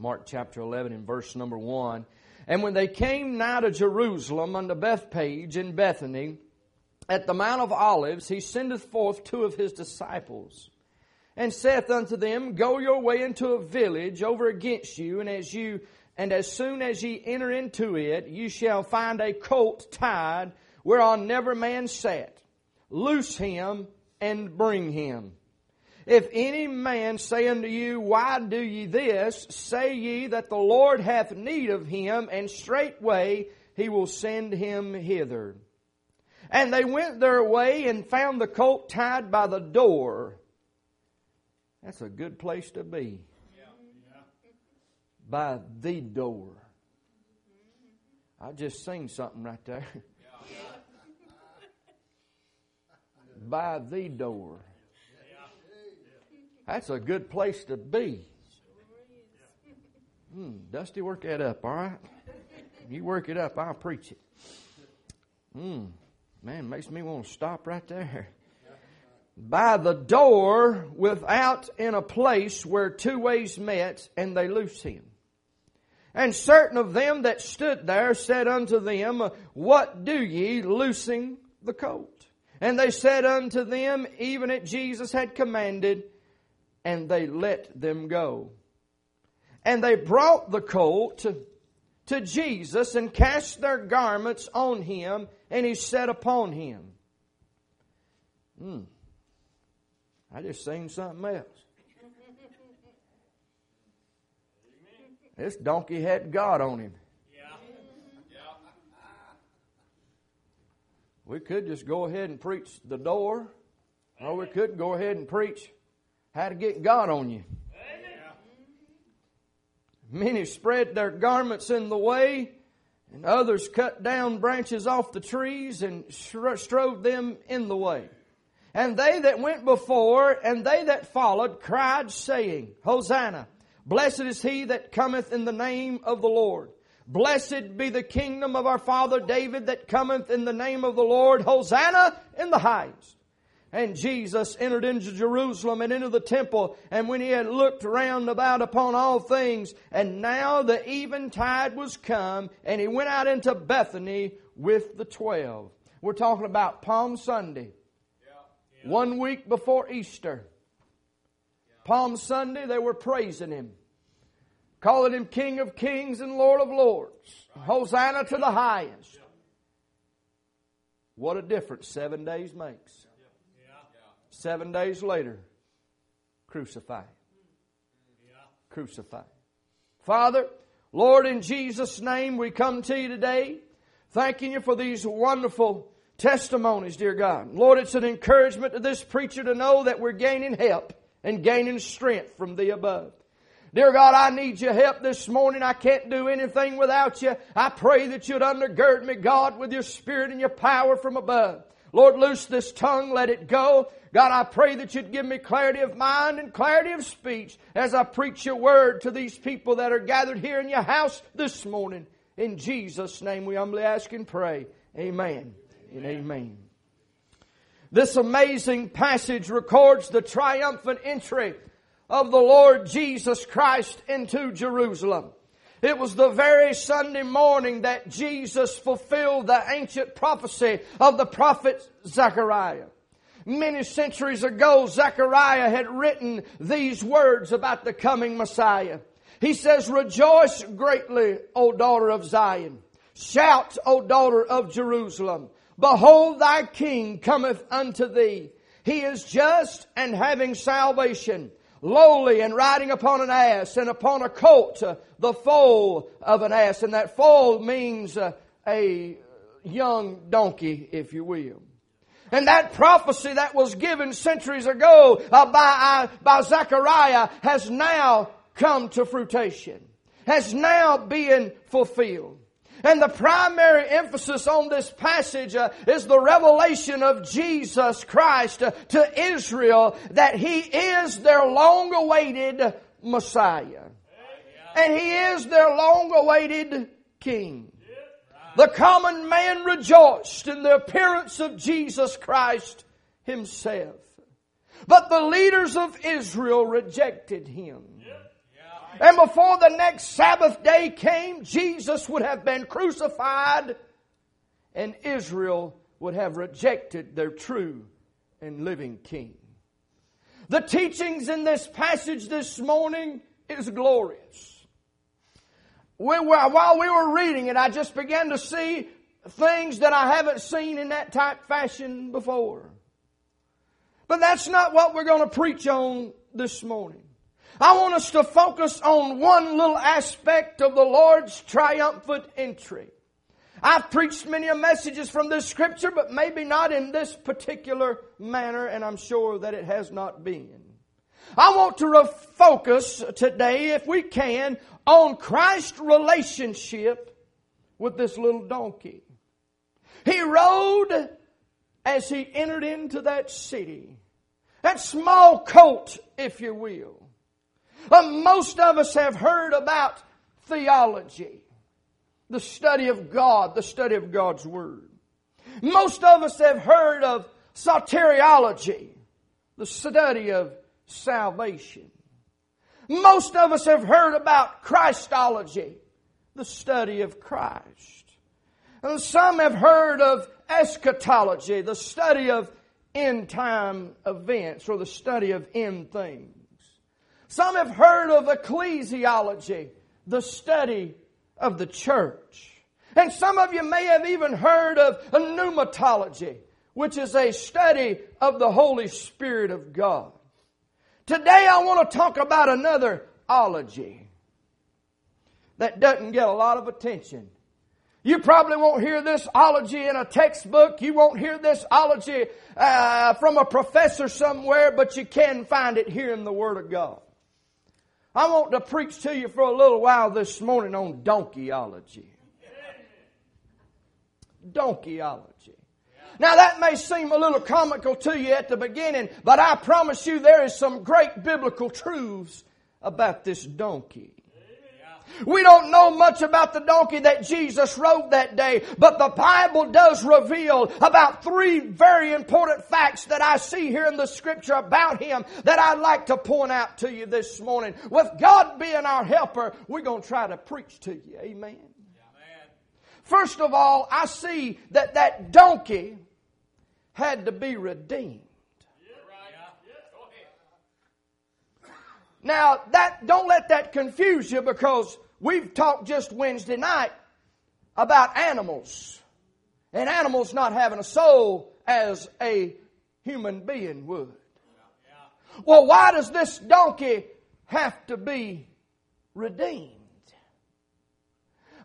Mark chapter 11 and verse number 1. And when they came nigh to Jerusalem unto Bethphage and Bethany, at the Mount of Olives, he sendeth forth two of his disciples, and saith unto them, Go your way into a village over against you, and as you and as soon as ye enter into it, you shall find a colt tied, whereon never man sat. Loose him and bring him. If any man say unto you, Why do ye this? Say ye that the Lord hath need of him, and straightway he will send him hither. And they went their way and found the colt tied by the door. That's a good place to be. By the door. I just seen something right there. by the door. That's a good place to be. Hmm, Dusty, work that up, all right? You work it up, I'll preach it. Hmm. Man, makes me want to stop right there. By the door, without in a place where two ways met, and they loose him. And certain of them that stood there said unto them, What do ye, loosing the colt? And they said unto them, even as Jesus had commanded, and they let them go. And they brought the colt to Jesus and cast their garments on him, and he sat upon him. Hmm. I just seen something else. This donkey had God on him. We could just go ahead and preach the door, or we could go ahead and preach how to get God on you. Many spread their garments in the way, and others cut down branches off the trees and strode them in the way. And they that went before and they that followed cried, saying, Hosanna! Blessed is he that cometh in the name of the Lord. Blessed be the kingdom of our father David that cometh in the name of the Lord. Hosanna in the highest. And Jesus entered into Jerusalem and into the temple, and when he had looked round about upon all things, and now the eventide was come, and he went out into Bethany with the twelve. We're talking about Palm Sunday, yeah. Yeah. one week before Easter. Yeah. Palm Sunday, they were praising him, calling him King of Kings and Lord of Lords. Right. Hosanna to the highest. What a difference seven days makes. Seven days later, crucified. Crucified. Father, Lord, in Jesus' name, we come to you today, thanking you for these wonderful testimonies, dear God. Lord, it's an encouragement to this preacher to know that we're gaining help and gaining strength from thee above. Dear God, I need your help this morning. I can't do anything without you. I pray that you'd undergird me, God, with your spirit and your power from above. Lord, loose this tongue, let it go. God, I pray that you'd give me clarity of mind and clarity of speech as I preach your word to these people that are gathered here in your house this morning. In Jesus' name we humbly ask and pray. Amen, and amen. This amazing passage records the triumphant entry of the Lord Jesus Christ into Jerusalem. It was the very Sunday morning that Jesus fulfilled the ancient prophecy of the prophet Zechariah. Many centuries ago, Zechariah had written these words about the coming Messiah. He says, Rejoice greatly, O daughter of Zion. Shout, O daughter of Jerusalem. Behold, thy king cometh unto thee. He is just and having salvation lowly and riding upon an ass and upon a colt, uh, the foal of an ass. And that foal means uh, a young donkey, if you will. And that prophecy that was given centuries ago uh, by, uh, by Zechariah has now come to fruition, has now been fulfilled. And the primary emphasis on this passage uh, is the revelation of Jesus Christ uh, to Israel that He is their long awaited Messiah. And He is their long awaited King. The common man rejoiced in the appearance of Jesus Christ Himself. But the leaders of Israel rejected Him. And before the next Sabbath day came, Jesus would have been crucified and Israel would have rejected their true and living King. The teachings in this passage this morning is glorious. We were, while we were reading it, I just began to see things that I haven't seen in that type fashion before. But that's not what we're going to preach on this morning. I want us to focus on one little aspect of the Lord's triumphant entry. I've preached many messages from this scripture, but maybe not in this particular manner, and I'm sure that it has not been. I want to refocus today, if we can, on Christ's relationship with this little donkey. He rode as he entered into that city. That small colt, if you will. Uh, most of us have heard about theology the study of God, the study of God's Word. Most of us have heard of soteriology, the study of salvation. Most of us have heard about Christology, the study of Christ. And some have heard of eschatology, the study of end time events or the study of end things. Some have heard of ecclesiology, the study of the church. And some of you may have even heard of pneumatology, which is a study of the Holy Spirit of God. Today I want to talk about another ology that doesn't get a lot of attention. You probably won't hear this ology in a textbook. You won't hear this ology uh, from a professor somewhere, but you can find it here in the Word of God. I want to preach to you for a little while this morning on donkeyology. Donkeyology. Now that may seem a little comical to you at the beginning, but I promise you there is some great biblical truths about this donkey. We don't know much about the donkey that Jesus rode that day, but the Bible does reveal about three very important facts that I see here in the scripture about him that I'd like to point out to you this morning. With God being our helper, we're going to try to preach to you. Amen. First of all, I see that that donkey had to be redeemed. Now, that don't let that confuse you because we've talked just Wednesday night about animals and animals not having a soul as a human being would. Well, why does this donkey have to be redeemed?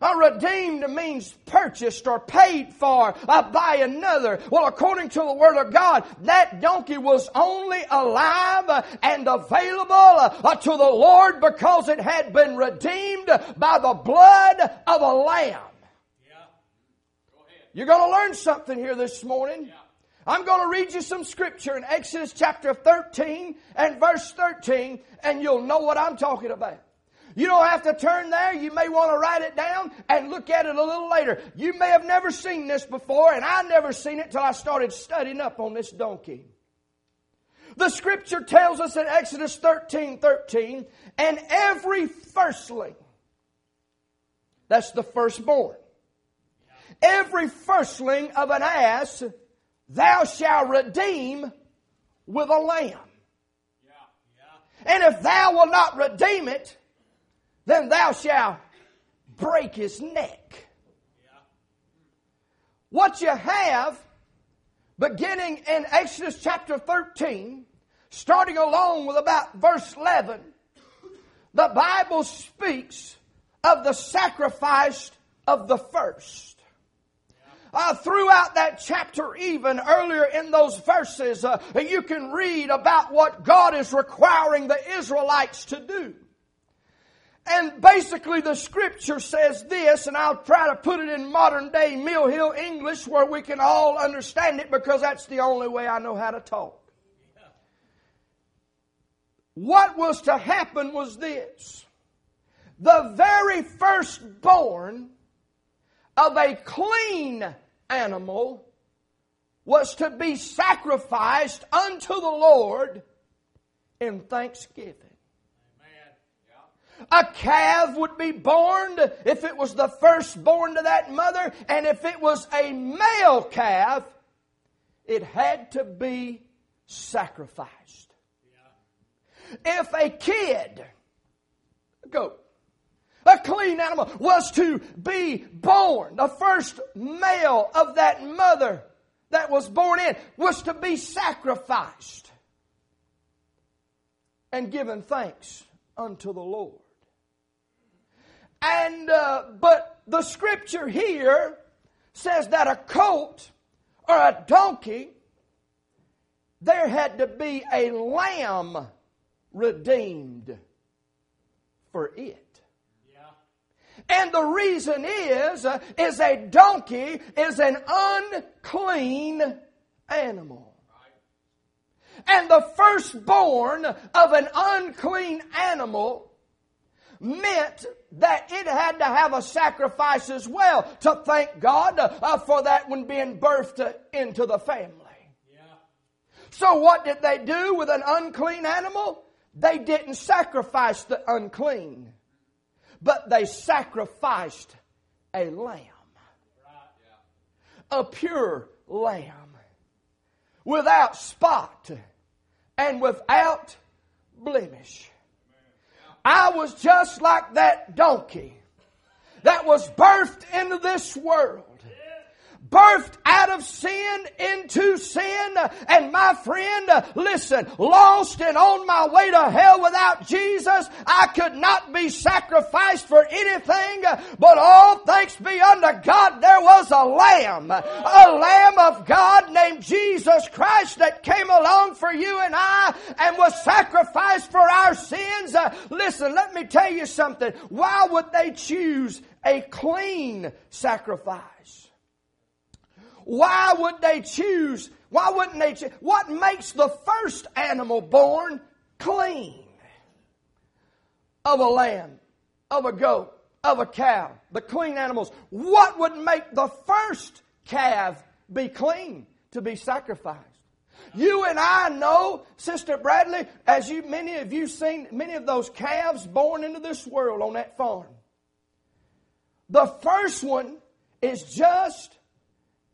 A redeemed means purchased or paid for uh, by another. Well, according to the Word of God, that donkey was only alive uh, and available uh, to the Lord because it had been redeemed by the blood of a lamb. You're going to learn something here this morning. I'm going to read you some scripture in Exodus chapter 13 and verse 13, and you'll know what I'm talking about. You don't have to turn there. You may want to write it down and look at it a little later. You may have never seen this before, and I never seen it till I started studying up on this donkey. The scripture tells us in Exodus 13 13, and every firstling, that's the firstborn, every firstling of an ass thou shalt redeem with a lamb. And if thou wilt not redeem it, then thou shalt break his neck. What you have, beginning in Exodus chapter 13, starting along with about verse 11, the Bible speaks of the sacrifice of the first. Uh, throughout that chapter, even earlier in those verses, uh, you can read about what God is requiring the Israelites to do. And basically the scripture says this, and I'll try to put it in modern day Mill Hill English where we can all understand it because that's the only way I know how to talk. What was to happen was this. The very firstborn of a clean animal was to be sacrificed unto the Lord in thanksgiving. A calf would be born if it was the firstborn to that mother, and if it was a male calf, it had to be sacrificed. If a kid, a goat, a clean animal was to be born, the first male of that mother that was born in was to be sacrificed and given thanks unto the Lord. And, uh, but the scripture here says that a colt or a donkey, there had to be a lamb redeemed for it. And the reason is, uh, is a donkey is an unclean animal. And the firstborn of an unclean animal meant that it had to have a sacrifice as well to thank God uh, for that one being birthed into the family. Yeah. So, what did they do with an unclean animal? They didn't sacrifice the unclean, but they sacrificed a lamb, a pure lamb, without spot and without blemish. I was just like that donkey that was birthed into this world birthed out of sin into sin. And my friend, listen, lost and on my way to hell without Jesus, I could not be sacrificed for anything, but all thanks be unto God, there was a lamb, a lamb of God named Jesus Christ that came along for you and I and was sacrificed for our sins. listen, let me tell you something. Why would they choose a clean sacrifice? Why would they choose? Why wouldn't they choose? What makes the first animal born clean? Of a lamb, of a goat, of a cow, the clean animals. What would make the first calf be clean to be sacrificed? You and I know, Sister Bradley, as you many of you seen many of those calves born into this world on that farm. The first one is just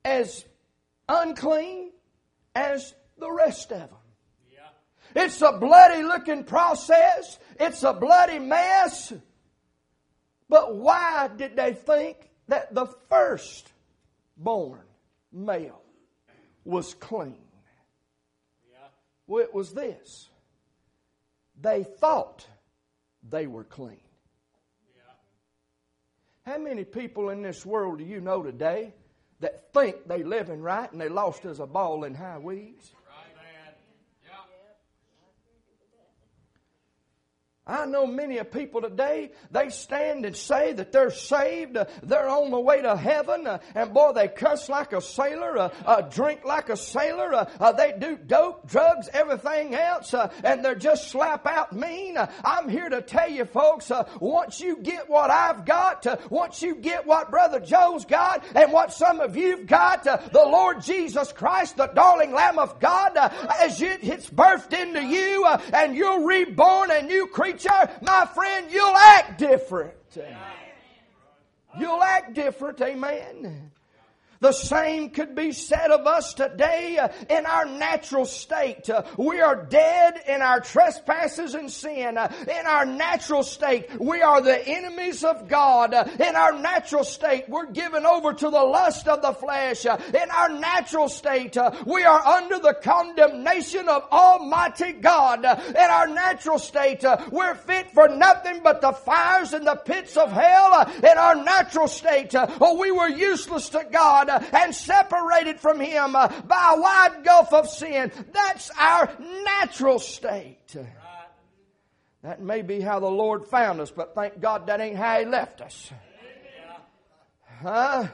as unclean as the rest of them. Yeah. It's a bloody looking process. It's a bloody mess. But why did they think that the first born male was clean? Yeah. Well, it was this. They thought they were clean. Yeah. How many people in this world do you know today that think they living right and they lost as a ball in high weeds. I know many of people today, they stand and say that they're saved, uh, they're on the way to heaven, uh, and boy, they cuss like a sailor, uh, uh drink like a sailor, uh, uh, they do dope, drugs, everything else, and they're just slap out mean. I'm here to tell you folks, once you get what I've got, once you get what Brother Joe's got, and what some of you've got, the Lord Jesus Christ, the darling Lamb of God, as it, it's birthed into you, and you're reborn and new create preacher, my friend, you'll act different. You'll act different, amen. The same could be said of us today uh, in our natural state. Uh, we are dead in our trespasses and sin. Uh, in our natural state, we are the enemies of God. Uh, in our natural state, we're given over to the lust of the flesh. Uh, in our natural state, uh, we are under the condemnation of Almighty God. In our natural state, we're fit for nothing but the fires and the pits of hell. In our natural state, oh, we were useless to God and separated from Him uh, by a wide gulf of sin. That's our natural state. That may be how the Lord found us, but thank God that ain't how He left us. Huh?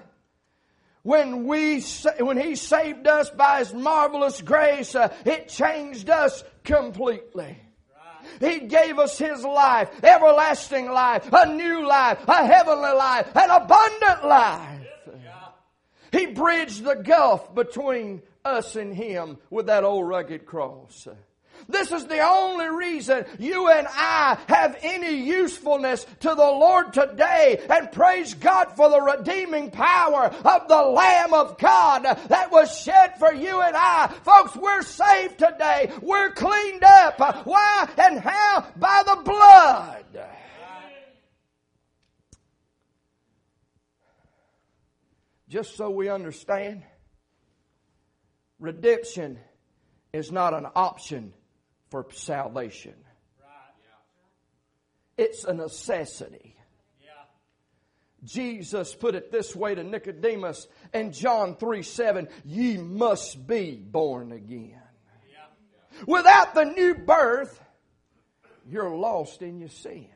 When we, when He saved us by His marvelous grace, uh, it changed us completely. He gave us His life, everlasting life, a new life, a heavenly life, an abundant life. He bridged the gulf between us and Him with that old rugged cross. This is the only reason you and I have any usefulness to the Lord today. And praise God for the redeeming power of the Lamb of God that was shed for you and I. Folks, we're saved today. We're cleaned up. Why and how? By the blood. Just so we understand, redemption is not an option for salvation. It's a necessity. Jesus put it this way to Nicodemus in John 3 7 Ye must be born again. Without the new birth, you're lost in your sin.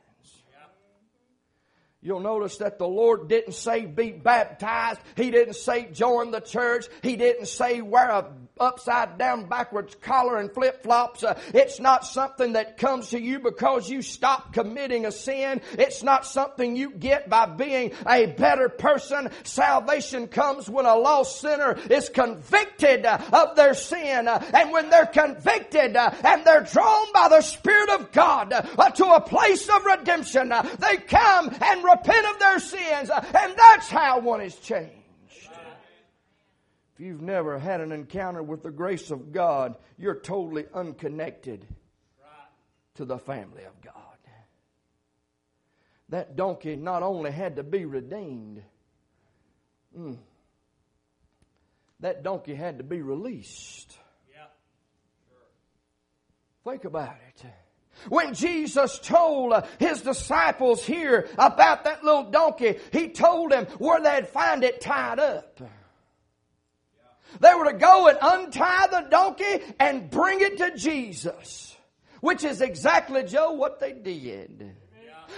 You'll notice that the Lord didn't say be baptized. He didn't say join the church. He didn't say wear a upside down backwards collar and flip flops. Uh, it's not something that comes to you because you stop committing a sin. It's not something you get by being a better person. Salvation comes when a lost sinner is convicted uh, of their sin. Uh, and when they're convicted uh, and they're drawn by the Spirit of God to a place of redemption, they come and repent of their sins, and that's how one is changed. If you've never had an encounter with the grace of God, you're totally unconnected to the family of God. That donkey not only had to be redeemed, mm, that donkey had to be released. Think about it. When Jesus told uh, his disciples here about that little donkey, he told them where they'd find it tied up. They were to go and untie the donkey and bring it to Jesus, which is exactly, Joe, what they did.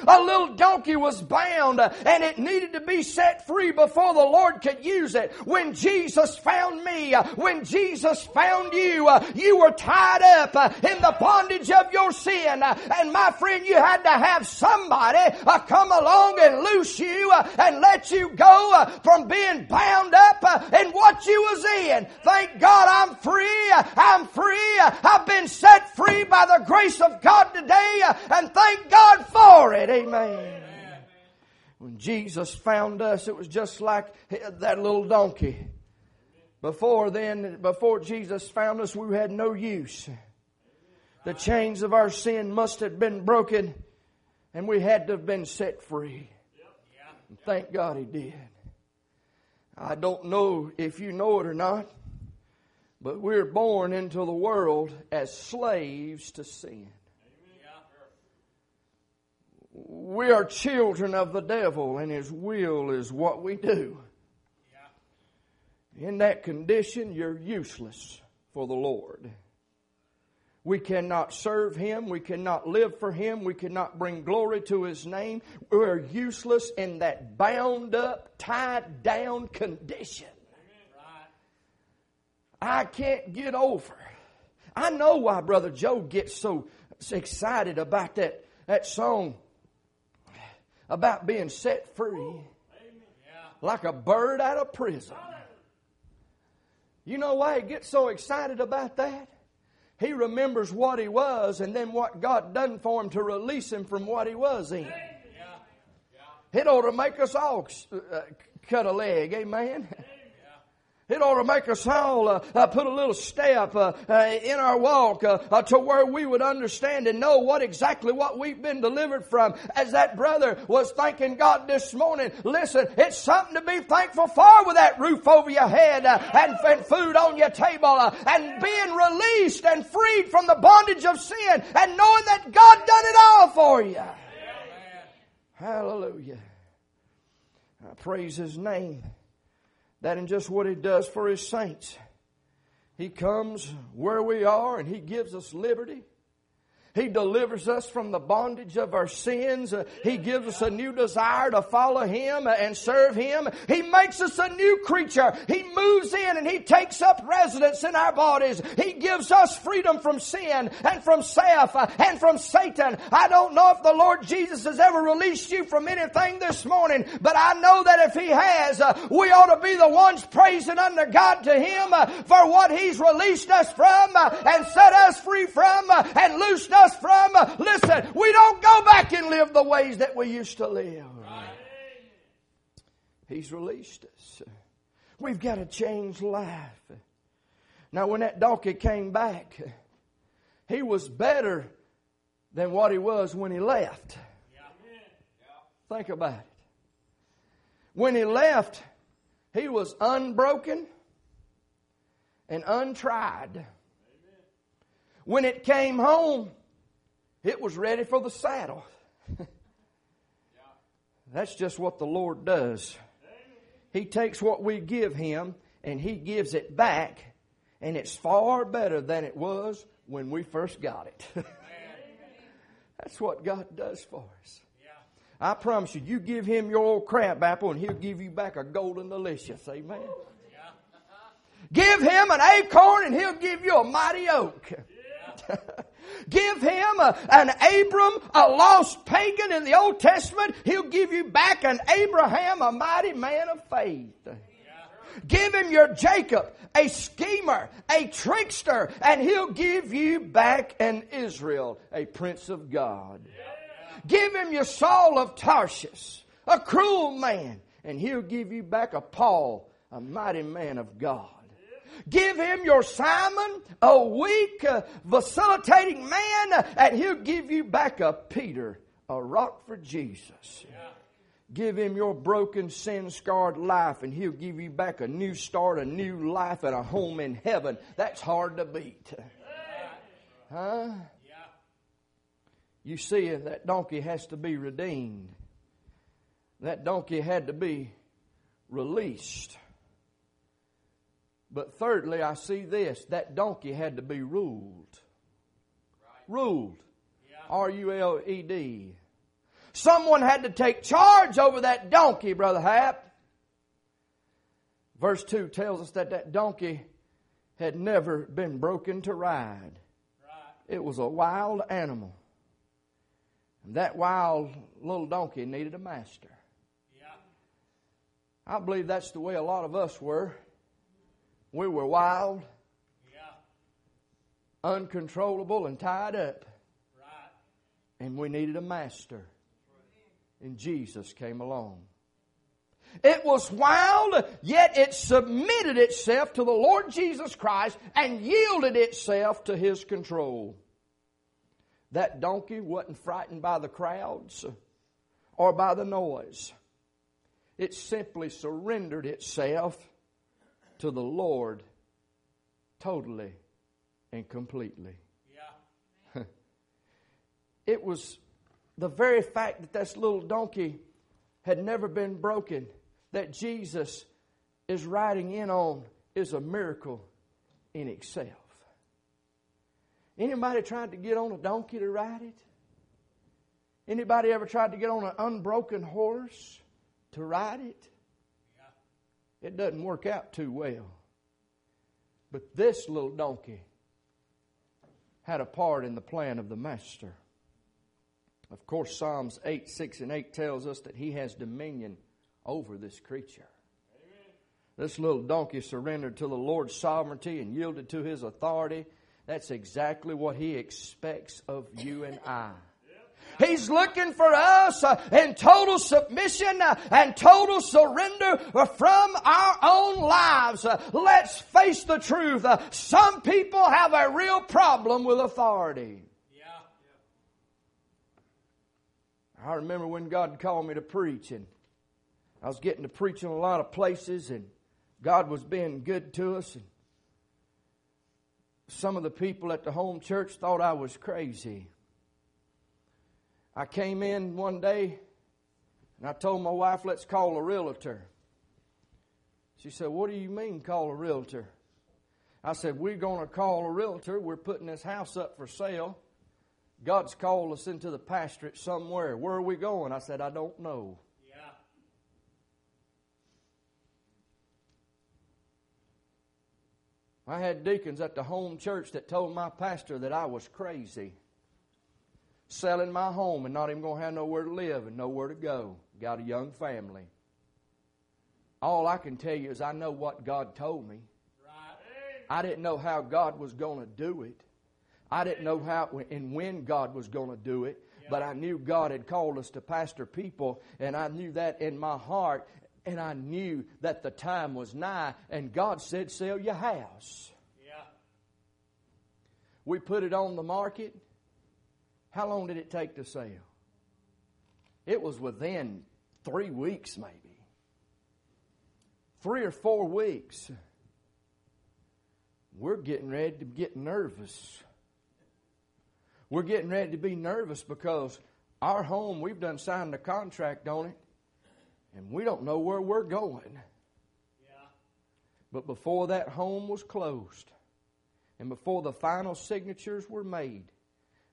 A little donkey was bound uh, and it needed to be set free before the Lord could use it. When Jesus found me, uh, when Jesus found you, uh, you were tied up in the bondage of your sin. And my friend, you had to have somebody come along and loose you and let you go from being bound up in what you was in. Thank God I'm free. I'm free. I've been set free by the grace of God today and thank God for it. Amen. When Jesus found us, it was just like that little donkey. Before then, before Jesus found us, we had no use. The chains of our sin must have been broken, and we had to have been set free. And thank God He did. I don't know if you know it or not, but we're born into the world as slaves to sin. We are children of the devil, and his will is what we do. In that condition, you're useless for the Lord. We cannot serve Him. We cannot live for Him. We cannot bring glory to His name. We're useless in that bound up, tied down condition. I can't get over. I know why Brother Joe gets so excited about that, that song about being set free like a bird out of prison. You know why he gets so excited about that? He remembers what he was and then what God done for him to release him from what he was in. It ought to make us all uh, cut a leg, amen. It ought to make us all uh, uh, put a little step uh, uh in our walk uh, uh, to where we would understand and know what exactly what we've been delivered from. As that brother was thanking God this morning, listen, it's something to be thankful for with that roof over your head and, and, food on your table and being released and freed from the bondage of sin and knowing that God done it all for you. Hallelujah. I praise His name that in just what He does for His saints. He comes where we are and He gives us liberty. He delivers us from the bondage of our sins. Uh, he gives us a new desire to follow Him and serve Him. He makes us a new creature. He moves in and He takes up residence in our bodies. He gives us freedom from sin and from self uh, and from Satan. I don't know if the Lord Jesus has ever released you from anything this morning, but I know that if He has, uh, we ought to be the ones praising unto God to Him for what He's released us from and set us free from and loosed us us from. Listen, we don't go back and live the ways that we used to live. He's released us. We've got to change life. Now, when that donkey came back, he was better than what he was when he left. Think about it. When he left, he was unbroken and untried. When it came home, it was ready for the saddle. That's just what the Lord does. He takes what we give Him and He gives it back, and it's far better than it was when we first got it. That's what God does for us. I promise you, you give Him your old crab apple, and He'll give you back a golden delicious. Amen. Give Him an acorn, and He'll give you a mighty oak. Give him a, an Abram, a lost pagan in the Old Testament. He'll give you back an Abraham, a mighty man of faith. Give him your Jacob, a schemer, a trickster, and he'll give you back an Israel, a prince of God. Give him your Saul of Tarshish, a cruel man, and he'll give you back a Paul, a mighty man of God. Give him your Simon, a weak, uh, vacillating man, and he'll give you back a Peter, a rock for Jesus. Yeah. Give him your broken, sin scarred life, and he'll give you back a new start, a new life, and a home in heaven. That's hard to beat. Huh? You see, that donkey has to be redeemed. That donkey had to be released. But thirdly, I see this that donkey had to be ruled. Right. Ruled. R U L E D. Someone had to take charge over that donkey, Brother Hap. Verse 2 tells us that that donkey had never been broken to ride. Right. It was a wild animal. And that wild little donkey needed a master. Yeah. I believe that's the way a lot of us were. We were wild, yeah. uncontrollable, and tied up. Right. And we needed a master. And Jesus came along. It was wild, yet it submitted itself to the Lord Jesus Christ and yielded itself to His control. That donkey wasn't frightened by the crowds or by the noise. It simply surrendered itself to the Lord totally and completely. Yeah. it was the very fact that this little donkey had never been broken that Jesus is riding in on is a miracle in itself. Anybody tried to get on a donkey to ride it? Anybody ever tried to get on an unbroken horse to ride it? It doesn't work out too well. But this little donkey had a part in the plan of the master. Of course, Psalms 8, 6, and 8 tells us that he has dominion over this creature. Amen. This little donkey surrendered to the Lord's sovereignty and yielded to his authority. That's exactly what he expects of you and I. He's looking for us uh, in total submission uh, and total surrender uh, from our own lives. Let's face the truth. Some people have a real problem with authority. Yeah. I remember when God called me to preach, and I was getting to preach in a lot of places, and God was being good to us. And some of the people at the home church thought I was crazy. I came in one day and I told my wife, let's call a realtor. She said, What do you mean, call a realtor? I said, We're going to call a realtor. We're putting this house up for sale. God's called us into the pastorate somewhere. Where are we going? I said, I don't know. Yeah. I had deacons at the home church that told my pastor that I was crazy. Selling my home and not even going to have nowhere to live and nowhere to go. Got a young family. All I can tell you is I know what God told me. I didn't know how God was going to do it. I didn't know how and when God was going to do it, but I knew God had called us to pastor people, and I knew that in my heart, and I knew that the time was nigh, and God said, Sell your house. Yeah. We put it on the market. How long did it take to sell? It was within three weeks, maybe. Three or four weeks. We're getting ready to get nervous. We're getting ready to be nervous because our home, we've done signed a contract on it, and we don't know where we're going. Yeah. But before that home was closed, and before the final signatures were made,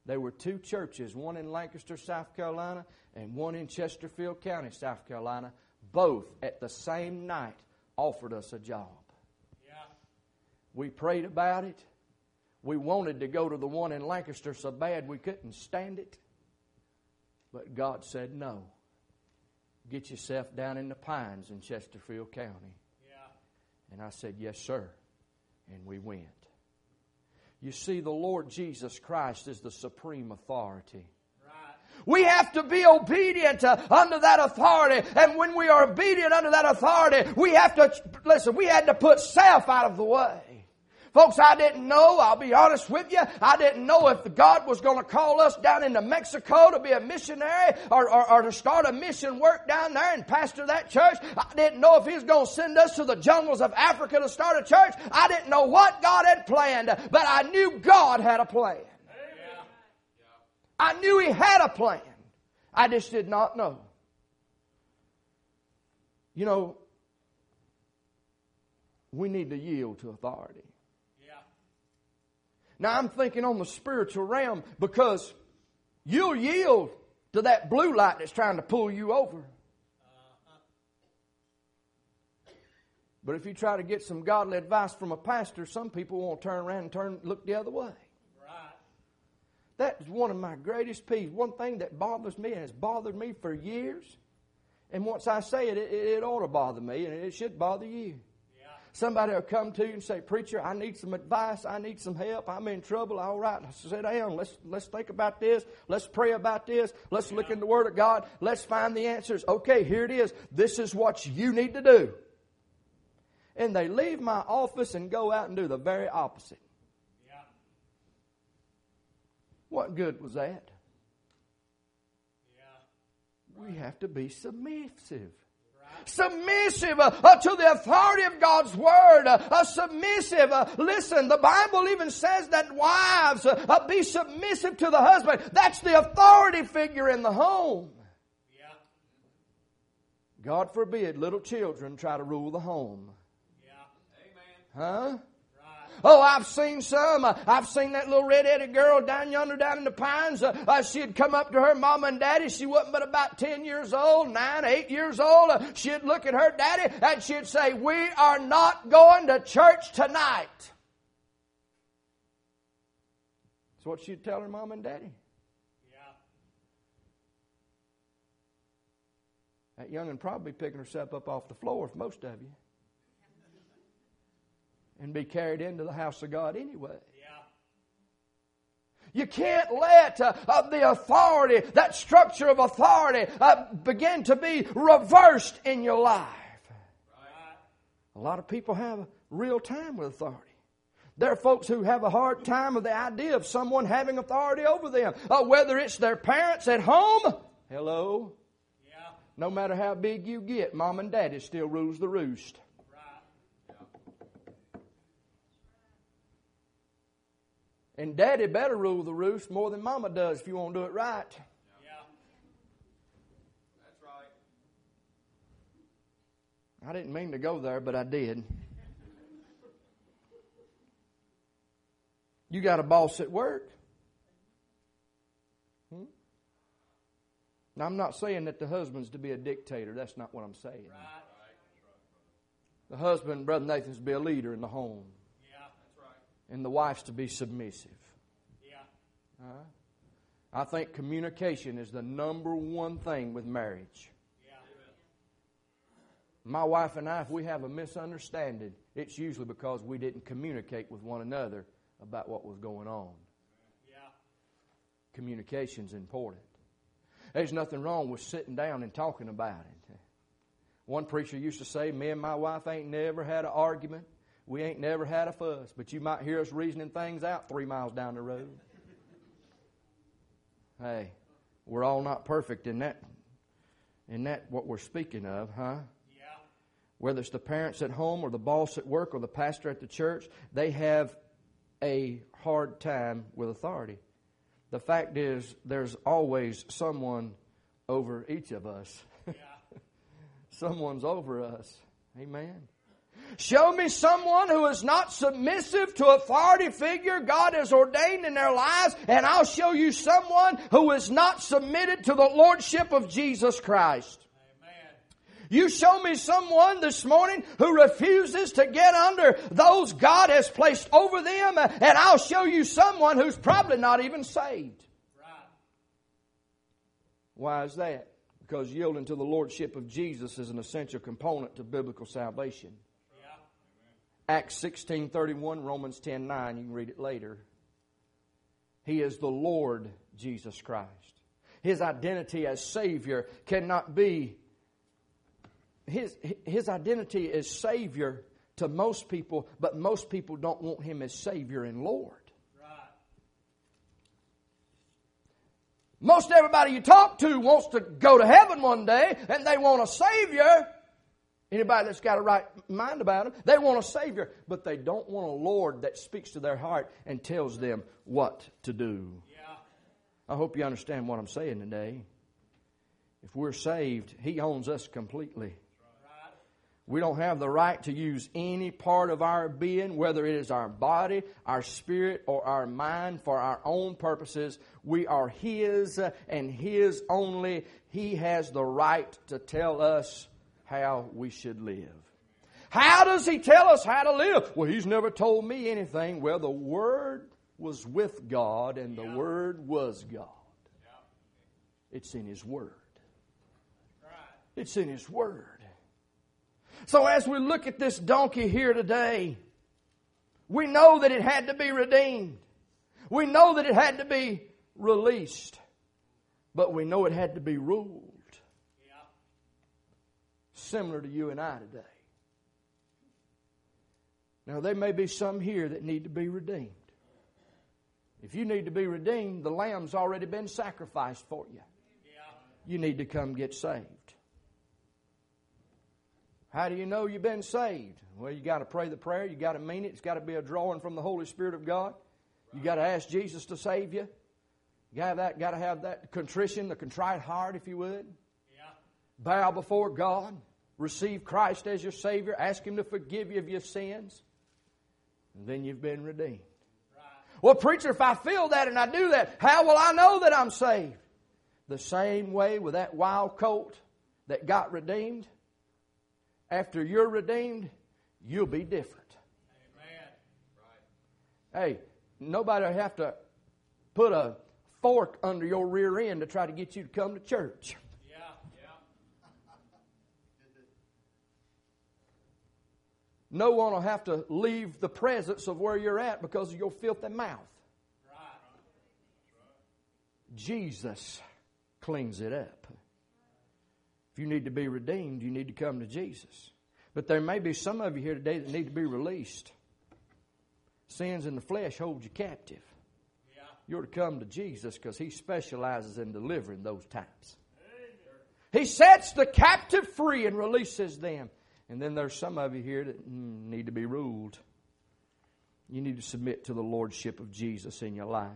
there were two churches, one in Lancaster, South Carolina, and one in Chesterfield County, South Carolina, both at the same night offered us a job. Yeah. We prayed about it. We wanted to go to the one in Lancaster so bad we couldn't stand it. But God said, no. Get yourself down in the pines in Chesterfield County. Yeah. And I said, yes, sir. And we went. You see, the Lord Jesus Christ is the supreme authority. We have to be obedient uh, under that authority. And when we are obedient under that authority, we have to, listen, we had to put self out of the way. Folks, I didn't know, I'll be honest with you, I didn't know if God was going to call us down into Mexico to be a missionary or, or, or, to start a mission work down there and pastor that church. I didn't know if He was going to send us to the jungles of Africa to start a church. I didn't know what God had planned, but I knew God had a plan. Yeah. I knew He had a plan. I just did not know. You know, we need to yield to authority. Now I'm thinking on the spiritual realm because you'll yield to that blue light that's trying to pull you over. But if you try to get some godly advice from a pastor, some people won't turn around and turn look the other way. Right. That is one of my greatest peeves. One thing that bothers me and has bothered me for years. And once I say it, it, it ought to bother me, and it should bother you. Somebody will come to you and say, Preacher, I need some advice. I need some help. I'm in trouble. All right, sit down. Let's, let's think about this. Let's pray about this. Let's look in the Word of God. Let's find the answers. Okay, here it is. This is what you need to do. And they leave my office and go out and do the very opposite. Yeah. What good was that? Yeah. We have to be submissive. Submissive uh, to the authority of God's word. Uh, submissive. Uh, listen, the Bible even says that wives be submissive to the husband. That's the authority figure in the home. Yeah. God forbid little children try to rule the home. Yeah. Huh? Oh, I've seen some. I've seen that little red-headed girl down yonder, down in the pines. Uh, uh, she'd come up to her mama and daddy. She wasn't but about ten years old, nine, eight years old. Uh, she'd look at her daddy and she'd say, "We are not going to church tonight." That's what she'd tell her mom and daddy. Yeah. That young'un probably picking herself up off the floor for most of you, and be carried into the house of God anyway. You can't let uh, uh, the authority, that structure of authority, uh, begin to be reversed in your life. Right. A lot of people have a real time with authority. There are folks who have a hard time with the idea of someone having authority over them, uh, whether it's their parents at home. Hello. Yeah. No matter how big you get, mom and daddy still rules the roost. And daddy better rule the roost more than mama does if you want to do it right. Yeah. That's right. I didn't mean to go there, but I did. You got a boss at work. Yeah. Yeah. You got a boss at home. You got a boss at school. You got a boss at church. Now, I'm not saying that the husband's to be a dictator. That's not what I'm saying. Right. The husband, Brother Nathan's to be a leader in the home, Yeah, that's right. And the wife's to be submissive. Yeah. I think communication is the number one thing with marriage. Yeah. My wife and I, if we have a misunderstanding, it's usually because we didn't communicate with one another about what was going on. Yeah. Communication's important. There's nothing wrong with sitting down and talking about it. One preacher used to say, Me and my wife ain't never had an argument. We ain't never had a fuss, but you might hear us reasoning things out three miles down the road. Hey, we're all not perfect in that in that what we're speaking of, huh? Yeah. whether it's the parents at home or the boss at work or the pastor at the church, they have a hard time with authority. The fact is, there's always someone over each of us. Yeah. Someone's over us. Amen. Show me someone who is not submissive to authority figure God has ordained in their lives, and I'll show you someone who is not submitted to the Lordship of Jesus Christ. You show me someone this morning who refuses to get under those God has placed over them, and I'll show you someone who's probably not even saved. Right. Why is that? Because yielding to the Lordship of Jesus is an essential component to biblical salvation. Acts 16:31, Romans 10:9, you can read it later. He is the Lord Jesus Christ. His identity as Savior cannot be his, his identity as Savior to most people, but most people don't want him as Savior and Lord. Right. Most everybody you talk to wants to go to heaven one day, and they want a Savior. Anybody that's got a right mind about them, they want a Savior, but they don't want a Lord that speaks to their heart and tells them what to do. Yeah. I hope you understand what I'm saying today. If we're saved, He owns us completely. We don't have the right to use any part of our being, whether it is our body, our spirit, or our mind, for our own purposes. We are His uh, and His only. He has the right to tell us how we should live. How does He tell us how to live? Well, He's never told me anything. Well, the Word was with God, and the Word was God. It's in His Word. It's in His Word. So as we look at this donkey here today, we know that it had to be redeemed. We know that it had to be released. But we know it had to be ruled. Similar to you and I today. Now, there may be some here that need to be redeemed. If you need to be redeemed, the lamb's already been sacrificed for you. You need to come get saved. How do you know you've been saved? Well, you got to pray the prayer. You got to mean it. It's got to be a drawing from the Holy Spirit of God. You got to ask Jesus to save you. You got to have that. Got to have that contrition, the contrite heart, if you would. Yeah. Bow before God. Receive Christ as your Savior. Ask Him to forgive you of your sins. And then you've been redeemed. Right. Well, preacher, if I feel that and I do that, how will I know that I'm saved? The same way with that wild colt that got redeemed. After you're redeemed, you'll be different. Amen. Hey, nobody have to put a fork under your rear end to try to get you to come to church. Yeah. Yeah. No one will have to leave the presence of where you're at because of your filthy mouth. Jesus cleans it up. If you need to be redeemed, you need to come to Jesus. But there may be some of you here today that need to be released. Sins in the flesh hold you captive. You're to come to Jesus because He specializes in delivering those types. He sets the captive free and releases them. And then there's some of you here that mm, need to be ruled. You need to submit to the Lordship of Jesus in your life.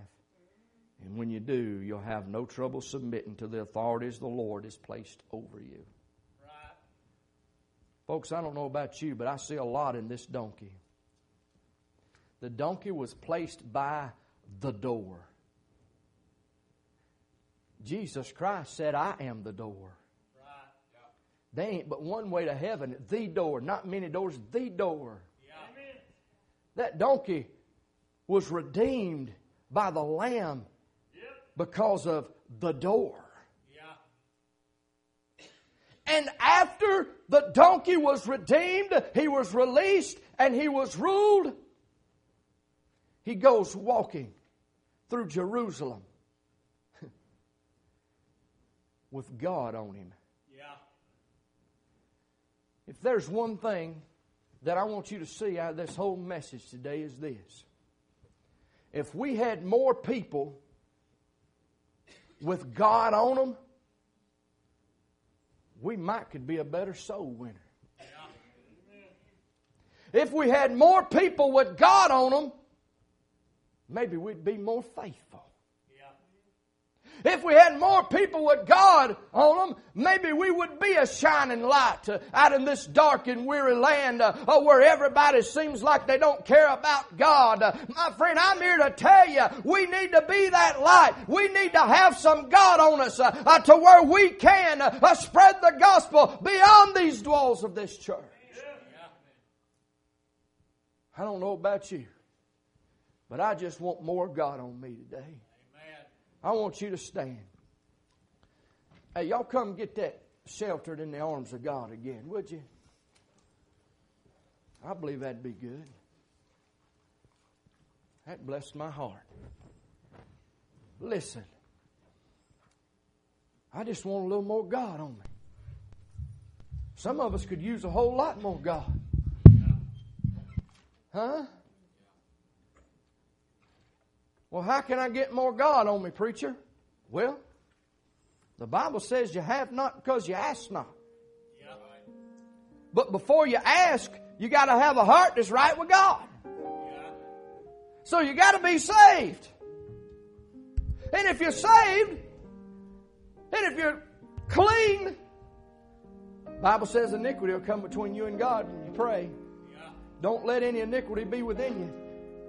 And when you do, you'll have no trouble submitting to the authorities the Lord has placed over you. Right. Folks, I don't know about you, but I see a lot in this donkey. The donkey was placed by the door. Jesus Christ said, I am the door. There ain't but one way to heaven, the door. Not many doors, the door. Yeah. That donkey was redeemed by the Lamb because of the door. Yeah. And after the donkey was redeemed, he was released and he was ruled. He goes walking through Jerusalem with God on him. If there's one thing that I want you to see out of this whole message today is this. If we had more people with God on them, we might could be a better soul winner. If we had more people with God on them, maybe we'd be more faithful. If we had more people with God on them, maybe we would be a shining light uh, out in this dark and weary land uh, where everybody seems like they don't care about God. Uh, my friend, I'm here to tell you, we need to be that light. We need to have some God on us to where we can spread the gospel beyond these walls of this church. I don't know about you, but I just want more God on me today. I want you to stand. Hey, y'all come get that sheltered in the arms of God again, would you? I believe that'd be good. That blessed my heart. Listen, I just want a little more God on me. Some of us could use a whole lot more God. Huh? Well, how can I get more God on me, preacher? Well, the Bible says you have not because you ask not. But before you ask, you got to have a heart that's right with God. So you got to be saved. And if you're saved, and if you're clean, Bible says iniquity will come between you and God when you pray. Yeah. Don't let any iniquity be within you.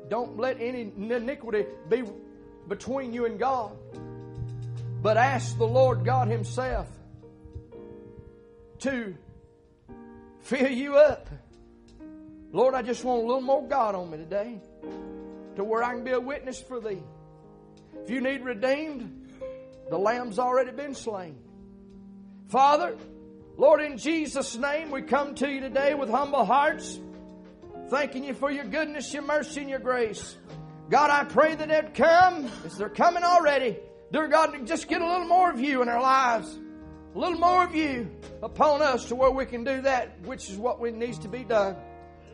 Don't let any iniquity be between you and God. But ask the Lord God Himself to fill you up. Lord, I just want a little more God on me today to where I can be a witness for Thee. If you need redeemed, the Lamb's already been slain. Father, Lord, in Jesus' name, we come to you today with humble hearts thanking you for your goodness, your mercy, and your grace. God, I pray that they'd come as they're coming already. Dear God, just get a little more of you in our lives, a little more of you upon us to where we can do that which is what needs to be done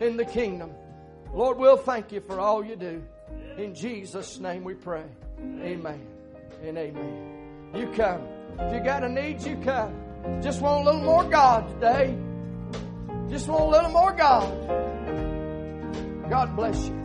in the kingdom. Lord, we'll thank you for all you do. In Jesus' name we pray. Amen and amen. You come. If you got a need, you come. Just want a little more God today. Just want a little more God. God bless you.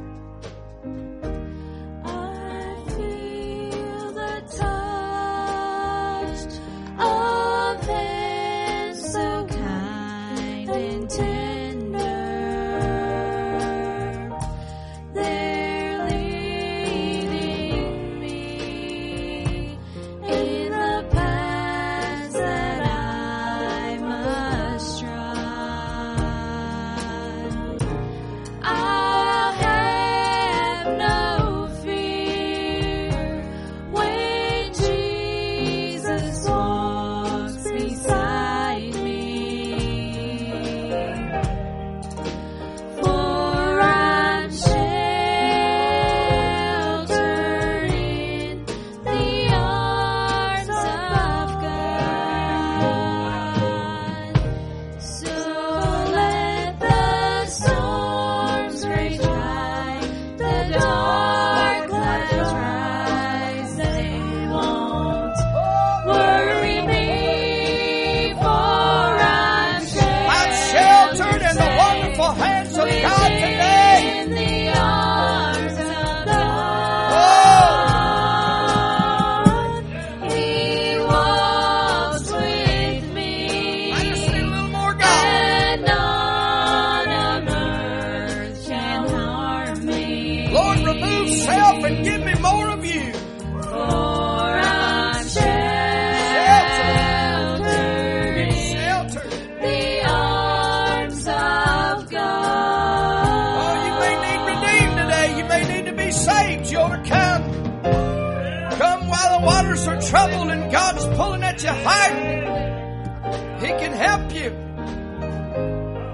you're He can help you.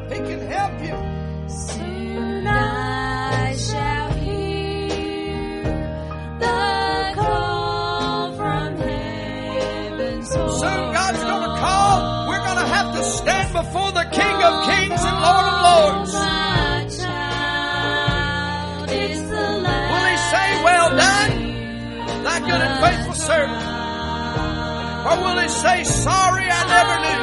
He can help you. Soon I shall hear the call from heaven. Soon God's going to call. We're going to have to stand before the King of Kings and Lord of Lords. Will He say, Well done, thy good and faithful servant? Or will he say, sorry, I never knew?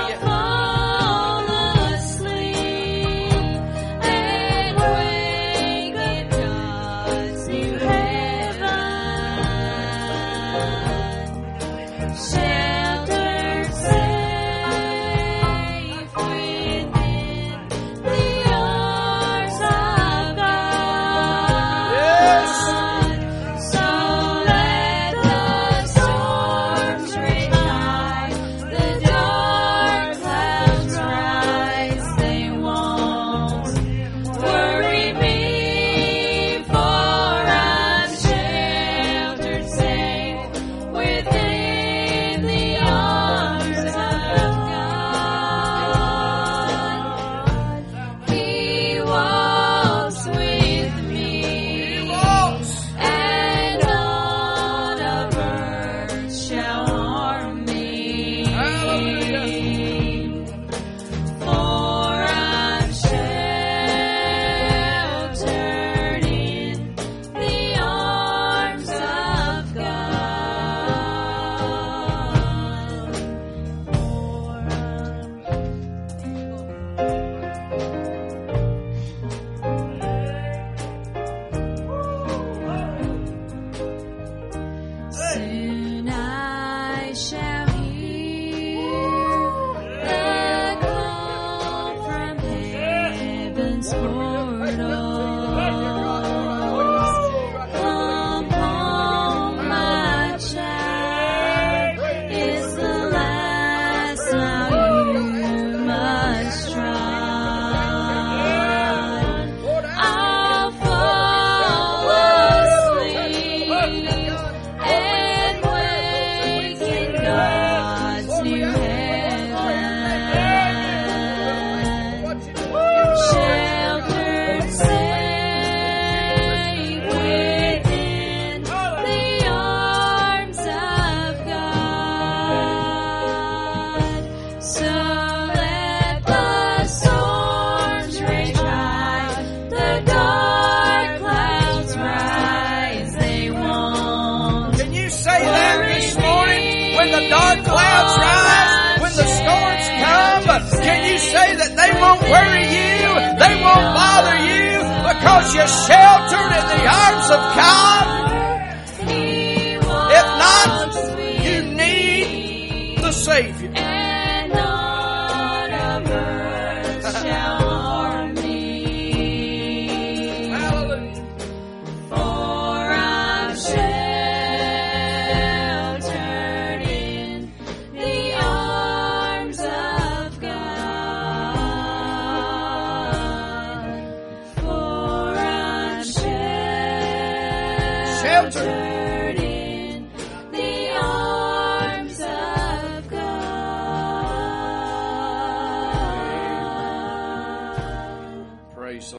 sheltered in the arms of God.